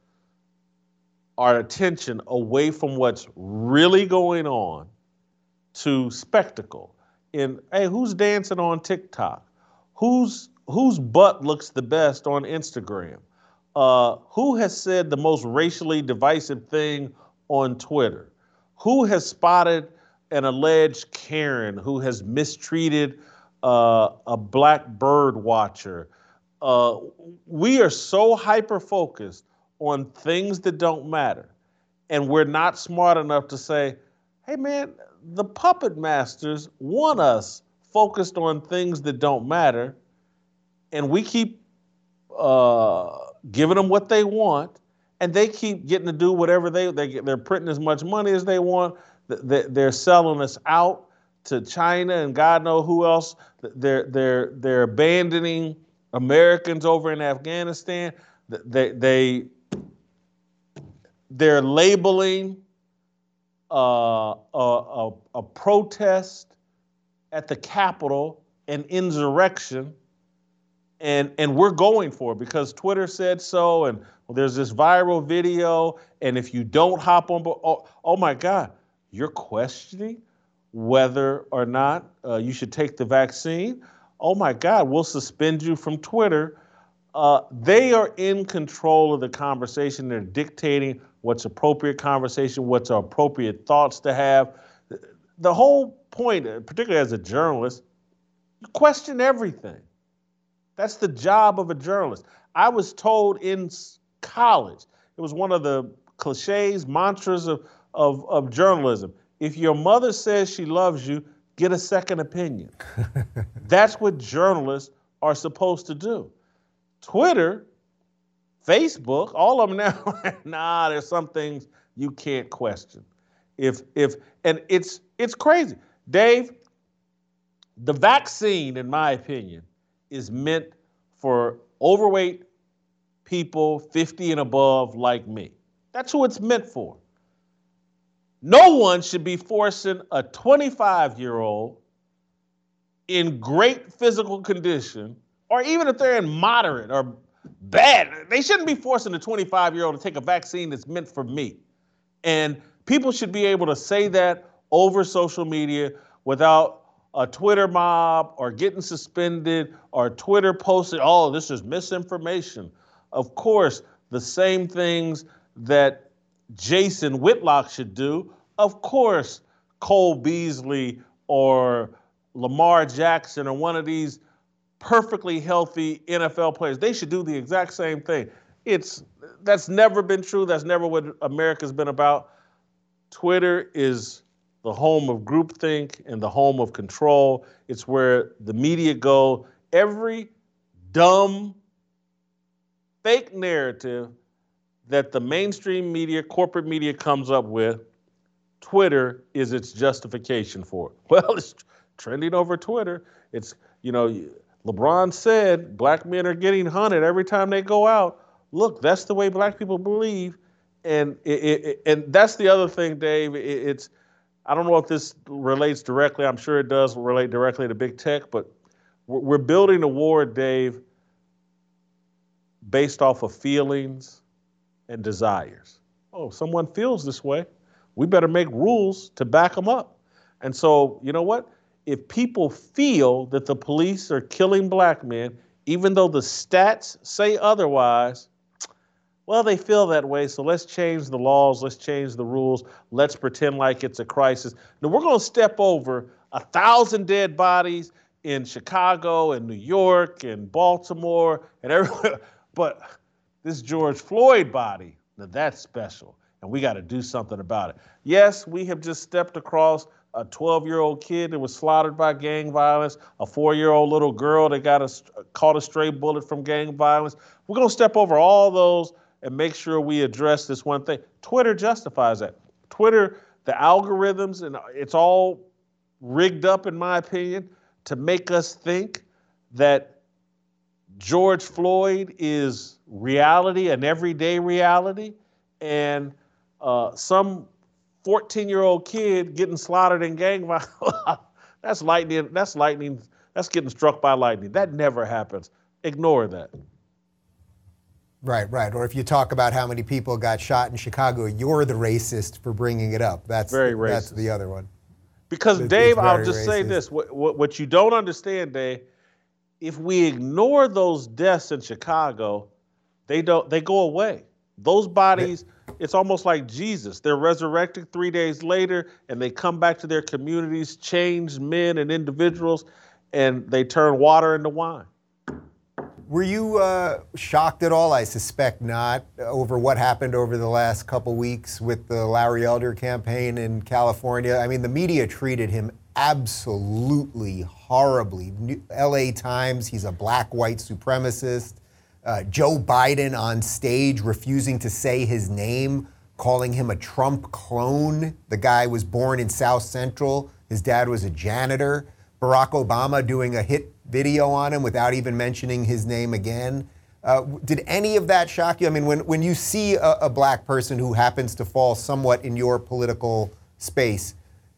our attention away from what's really going on to spectacle. In hey, who's dancing on TikTok? Who's whose butt looks the best on Instagram? Uh, who has said the most racially divisive thing on Twitter? Who has spotted an alleged Karen who has mistreated uh, a black bird watcher? Uh, we are so hyper focused on things that don't matter. And we're not smart enough to say, hey man, the puppet masters want us focused on things that don't matter. And we keep uh, giving them what they want. And they keep getting to do whatever they, they they're printing as much money as they want. They're selling us out to China and God know who else. They're, they're, they're abandoning Americans over in Afghanistan. They, they, they're labeling uh, a, a, a, protest at the Capitol an insurrection, and, and we're going for it because Twitter said so, and well, there's this viral video, and if you don't hop on, oh, oh my God, you're questioning whether or not uh, you should take the vaccine. Oh my God, we'll suspend you from Twitter. Uh, they are in control of the conversation. They're dictating what's appropriate conversation, what's appropriate thoughts to have. The whole point, particularly as a journalist, you question everything. That's the job of a journalist. I was told in college, it was one of the cliches, mantras of, of, of journalism. If your mother says she loves you, get a second opinion. That's what journalists are supposed to do. Twitter Facebook, all of them now, nah, there's some things you can't question. If if and it's it's crazy. Dave, the vaccine, in my opinion, is meant for overweight people 50 and above like me. That's who it's meant for. No one should be forcing a 25 year old in great physical condition, or even if they're in moderate or bad. They shouldn't be forcing a 25 year old to take a vaccine that's meant for me. And people should be able to say that over social media without a Twitter mob or getting suspended or Twitter posted, oh, this is misinformation. Of course, the same things that Jason Whitlock should do, of course, Cole Beasley or Lamar Jackson or one of these perfectly healthy NFL players. They should do the exact same thing. It's that's never been true. That's never what America's been about. Twitter is the home of groupthink and the home of control. It's where the media go. Every dumb fake narrative that the mainstream media, corporate media comes up with, Twitter is its justification for it. Well, it's trending over Twitter. It's, you know, LeBron said black men are getting hunted every time they go out. Look, that's the way black people believe, and it, it, and that's the other thing, Dave. It, it's I don't know if this relates directly. I'm sure it does relate directly to big tech, but we're building a war, Dave, based off of feelings and desires. Oh, someone feels this way. We better make rules to back them up. And so, you know what? if people feel that the police are killing black men, even though the stats say otherwise, well, they feel that way, so let's change the laws, let's change the rules, let's pretend like it's a crisis. Now, we're going to step over a thousand dead bodies in Chicago and New York and Baltimore and everywhere, but this George Floyd body, now that's special, and we got to do something about it. Yes, we have just stepped across a 12 year old kid that was slaughtered by gang violence, a four year old little girl that got a, caught a stray bullet from gang violence. We're going to step over all those and make sure we address this one thing. Twitter justifies that. Twitter, the algorithms, and uh, it's all rigged up, in my opinion, to make us think that George Floyd is reality, an everyday reality, and uh, some 14 year old kid getting slaughtered in gang violence. that's lightning. That's lightning. That's getting struck by lightning. That never happens. Ignore that. Right, right. Or if you talk about how many people got shot in Chicago, you're the racist for bringing it up. That's very racist. That's the other one. Because it's, Dave, it's I'll just racist. say this: what, what, what you don't understand, Dave, if we ignore those deaths in Chicago, they don't. They go away. Those bodies, it's almost like Jesus. They're resurrected three days later, and they come back to their communities, changed men and individuals, and they turn water into wine. Were you uh, shocked at all? I suspect not, over what happened over the last couple weeks with the Larry Elder campaign in California. I mean, the media treated him absolutely horribly. LA Times, he's a black white supremacist. Uh, Joe Biden on stage refusing to say his name, calling him a Trump clone. The guy was born in South Central, his dad was a janitor. Barack Obama doing a hit video on him without even mentioning his name again. Uh, did any of that shock you? I mean, when, when you see a, a, black person who happens to fall somewhat in your political space,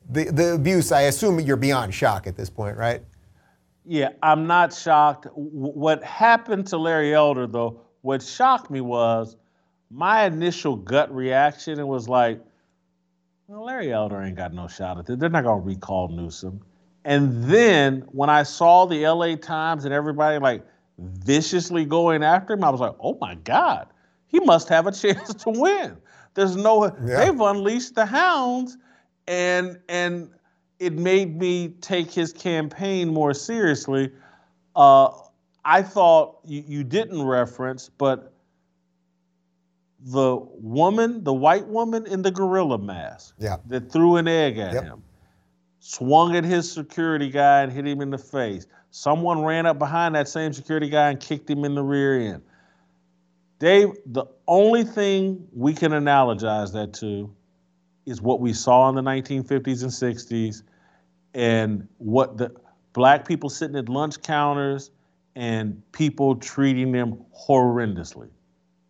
the, the abuse, I assume you're beyond shock at this point, right? Yeah, I'm not shocked. What happened to Larry Elder, though, what shocked me was my initial gut reaction. It was like, well, Larry Elder ain't got no shot at this. They're not going to recall Newsom. And then when I saw the LA Times and everybody like viciously going after him, I was like, oh my God, he must have a chance to win. There's no yeah. they've unleashed the hounds and and it made me take his campaign more seriously. Uh, I thought you, you didn't reference, but the woman, the white woman in the gorilla mask yeah. that threw an egg at yep. him swung at his security guy and hit him in the face. Someone ran up behind that same security guy and kicked him in the rear end. Dave, the only thing we can analogize that to is what we saw in the 1950s and 60s and what the black people sitting at lunch counters and people treating them horrendously.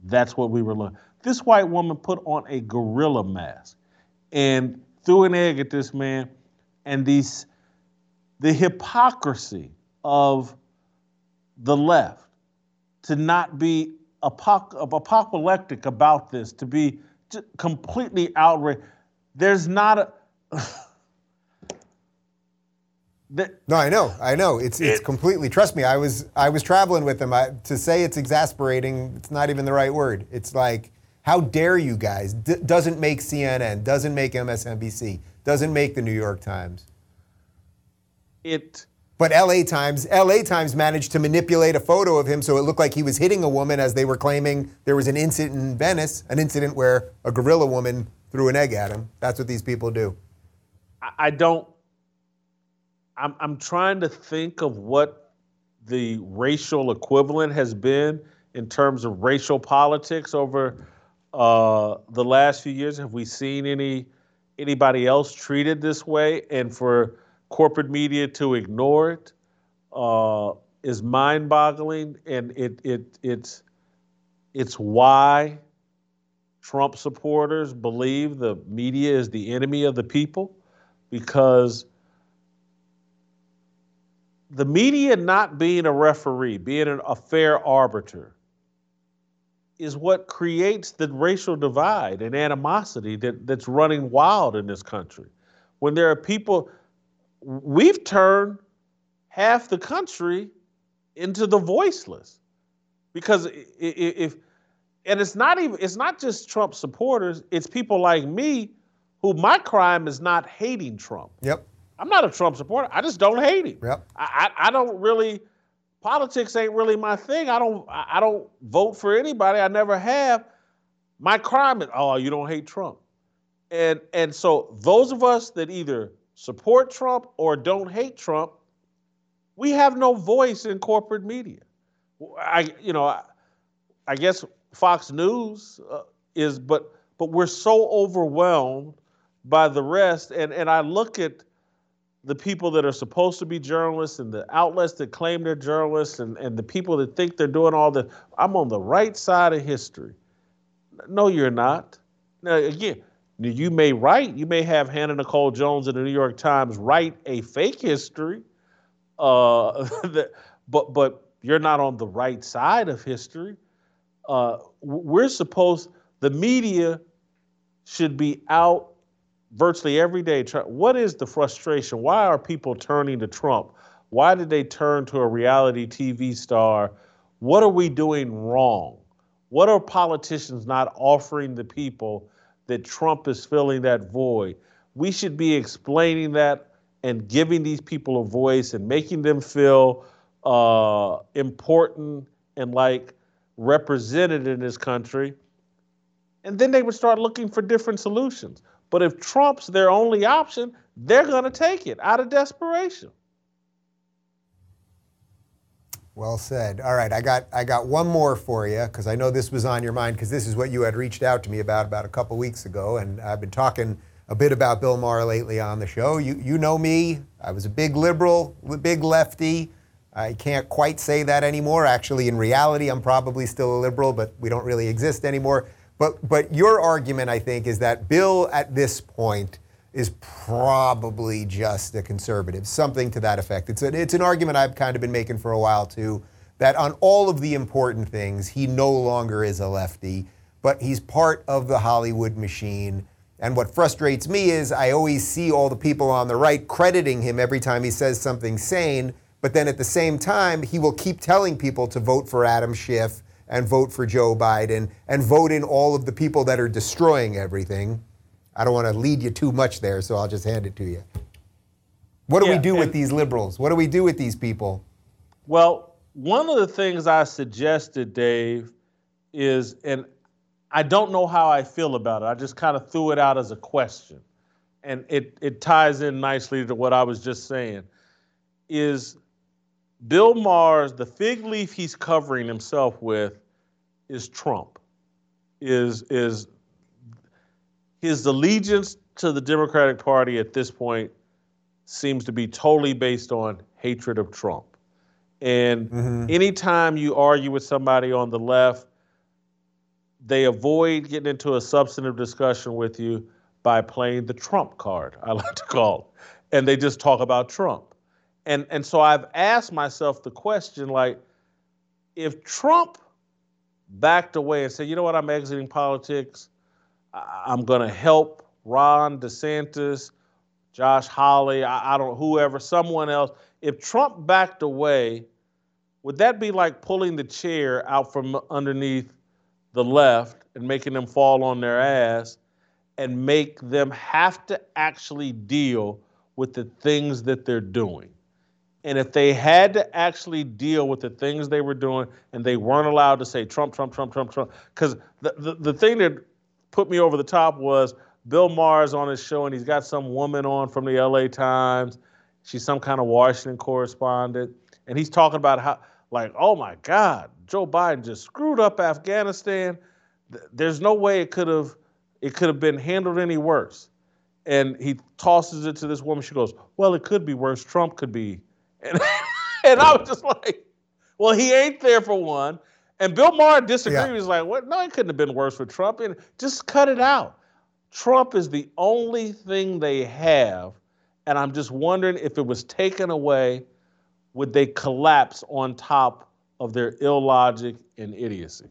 That's what we were looking. This white woman put on a gorilla mask and threw an egg at this man and these the hypocrisy of the left to not be apoc- apocalyptic about this, to be completely outraged. There's not a. no, I know, I know. It's it's it, completely. Trust me, I was I was traveling with them. I, to say it's exasperating, it's not even the right word. It's like, how dare you guys? D- doesn't make CNN, doesn't make MSNBC, doesn't make the New York Times. It. But LA Times, LA Times managed to manipulate a photo of him so it looked like he was hitting a woman as they were claiming there was an incident in Venice, an incident where a gorilla woman threw an egg at him. That's what these people do. I don't. I'm, I'm trying to think of what the racial equivalent has been in terms of racial politics over uh, the last few years. Have we seen any anybody else treated this way? And for corporate media to ignore it uh, is mind-boggling, and it it it's it's why Trump supporters believe the media is the enemy of the people, because the media not being a referee, being an, a fair arbiter, is what creates the racial divide and animosity that, that's running wild in this country. When there are people, we've turned half the country into the voiceless. Because if and it's not even it's not just Trump supporters, it's people like me who my crime is not hating Trump. Yep. I'm not a Trump supporter. I just don't hate him. Yep. I, I, I don't really politics ain't really my thing. I don't I don't vote for anybody. I never have. My crime is oh you don't hate Trump, and and so those of us that either support Trump or don't hate Trump, we have no voice in corporate media. I you know I, I guess Fox News uh, is, but but we're so overwhelmed by the rest, and and I look at the people that are supposed to be journalists and the outlets that claim they're journalists and, and the people that think they're doing all the I'm on the right side of history. No, you're not. Now again, you may write, you may have Hannah Nikole Jones in the New York Times write a fake history, uh, but but you're not on the right side of history. Uh, we're supposed the media should be out virtually every day. What is the frustration? Why are people turning to Trump? Why did they turn to a reality TV star? What are we doing wrong? What are politicians not offering the people that Trump is filling that void? We should be explaining that and giving these people a voice and making them feel uh, important and like represented in this country. And then they would start looking for different solutions. But if Trump's their only option, they're going to take it out of desperation. Well said. All right, I got I got one more for you because I know this was on your mind because this is what you had reached out to me about about a couple weeks ago, and I've been talking a bit about Bill Maher lately on the show. You you know me. I was a big liberal, big lefty. I can't quite say that anymore. Actually, in reality, I'm probably still a liberal, but we don't really exist anymore. But but your argument, I think, is that Bill at this point is probably just a conservative, something to that effect. It's, a, it's an argument I've kind of been making for a while too, that on all of the important things, he no longer is a lefty, but he's part of the Hollywood machine. And what frustrates me is I always see all the people on the right crediting him every time he says something sane, but then at the same time, he will keep telling people to vote for Adam Schiff and vote for Joe Biden and vote in all of the people that are destroying everything. I don't want to lead you too much there, so I'll just hand it to you. What do yeah, we do with these liberals? What do we do with these people? Well, one of the things I suggested, Dave, is, and I don't know how I feel about it. I just kind of threw it out as a question. And it, it ties in nicely to what I was just saying. Is Bill Maher's, the fig leaf he's covering himself with is Trump, is, is his allegiance to the Democratic Party at this point seems to be totally based on hatred of Trump. And mm-hmm. anytime you argue with somebody on the left, they avoid getting into a substantive discussion with you by playing the Trump card, I like to call it. And they just talk about Trump and and so I've asked myself the question like, if Trump backed away and said, you know what, I'm exiting politics, I'm to help Ron DeSantis, Josh Hawley, I, I don't whoever, someone else. If Trump backed away, would that be like pulling the chair out from underneath the left and making them fall on their ass and make them have to actually deal with the things that they're doing? And if they had to actually deal with the things they were doing and they weren't allowed to say Trump, Trump, Trump, Trump, Trump, because the, the, the thing that put me over the top was Bill Maher's on his show and he's got some woman on from the LA Times. She's some kind of Washington correspondent. And he's talking about how, like, oh my God, Joe Biden just screwed up Afghanistan. There's no way it could have it could have been handled any worse. And he tosses it to this woman. She goes, Well, it could be worse. Trump could be and, and I was just like, well, he ain't there for one. And Bill Maher disagreed. Yeah. He was like, what? No, it couldn't have been worse with Trump. And just cut it out. Trump is the only thing they have. And I'm just wondering if it was taken away, would they collapse on top of their illogic and idiocy?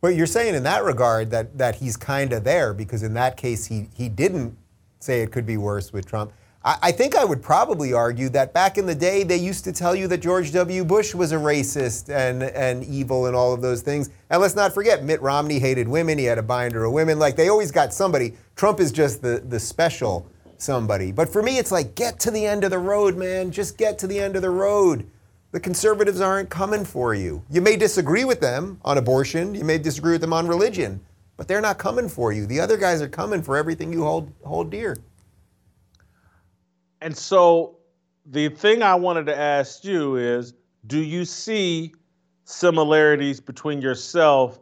But you're saying in that regard that that he's kind of there because in that case he he didn't say it could be worse with Trump. I, I think I would probably argue that back in the day, they used to tell you that George W. Bush was a racist and, and evil and all of those things. And let's not forget, Mitt Romney hated women. He had a binder of women. Like they always got somebody. Trump is just the, the special somebody. But for me, it's like, get to the end of the road, man. Just get to the end of the road. The conservatives aren't coming for you. You may disagree with them on abortion, you may disagree with them on religion, but they're not coming for you. The other guys are coming for everything you hold, hold dear. And so the thing I wanted to ask you is do you see similarities between yourself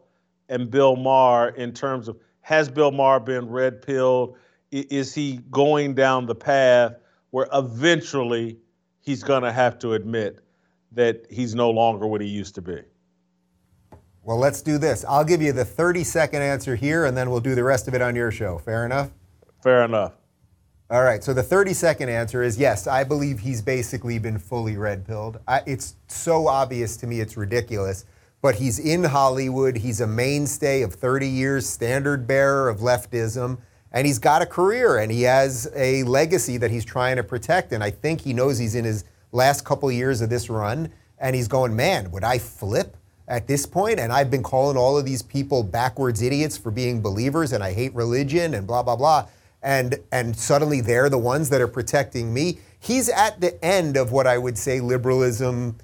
and Bill Maher in terms of has Bill Maher been red pilled? Is he going down the path where eventually he's going to have to admit that he's no longer what he used to be? Well, let's do this. I'll give you the 30 second answer here, and then we'll do the rest of it on your show. Fair enough? Fair enough. All right, so the 30 second answer is yes, I believe he's basically been fully red pilled. It's so obvious to me, it's ridiculous. But he's in Hollywood. He's a mainstay of 30 years, standard bearer of leftism, and he's got a career and he has a legacy that he's trying to protect. And I think he knows he's in his last couple years of this run, and he's going, man, would I flip at this point? And I've been calling all of these people backwards idiots for being believers, and I hate religion and blah, blah, blah and and suddenly they're the ones that are protecting me. He's at the end of what I would say liberalism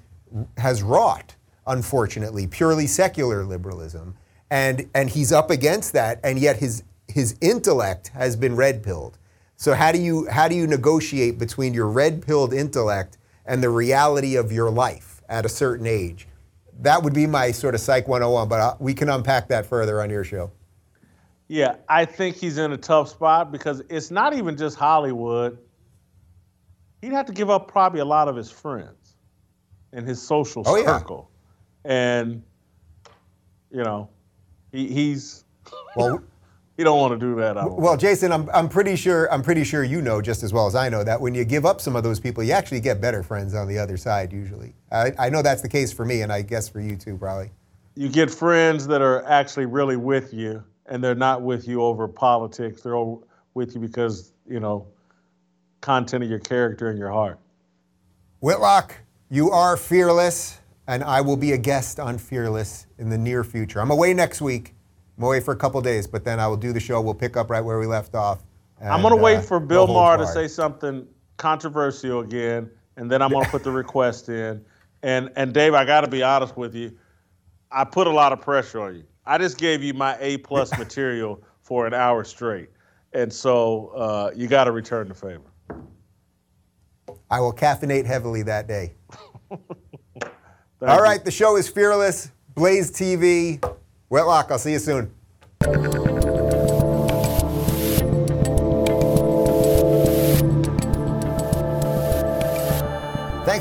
has wrought, unfortunately, purely secular liberalism. And and he's up against that, and yet his his intellect has been red pilled. So how do you how do you negotiate between your red pilled intellect and the reality of your life at a certain age? That would be my sort of psych 101, but uh, we can unpack that further on your show. Yeah, I think he's in a tough spot because it's not even just Hollywood. He'd have to give up probably a lot of his friends and his social oh, circle. Yeah. And, you know, he, he's. Well, he don't want to do that. Well, Jason, I'm, I'm pretty sure I'm pretty sure you know just as well as I know that when you give up some of those people, you actually get better friends on the other side usually. I, I know that's the case for me, and I guess for you too, probably. You get friends that are actually really with you and they're not with you over politics. They're with you because you know content of your character and your heart. Whitlock, you are fearless, and I will be a guest on Fearless in the near future. I'm away next week. I'm away for a couple days, but then I will do the show. We'll pick up right where we left off. And, I'm going to wait uh, for Bill Maher to say something controversial again, and then I'm going to put the request in. And and Dave, I got to be honest with you. I put a lot of pressure on you. I just gave you my A plus material for an hour straight, and so uh, you got to return the favor. I will caffeinate heavily that day. All right, you. the show is fearless. Blaze TV. Whitlock, I'll see you soon.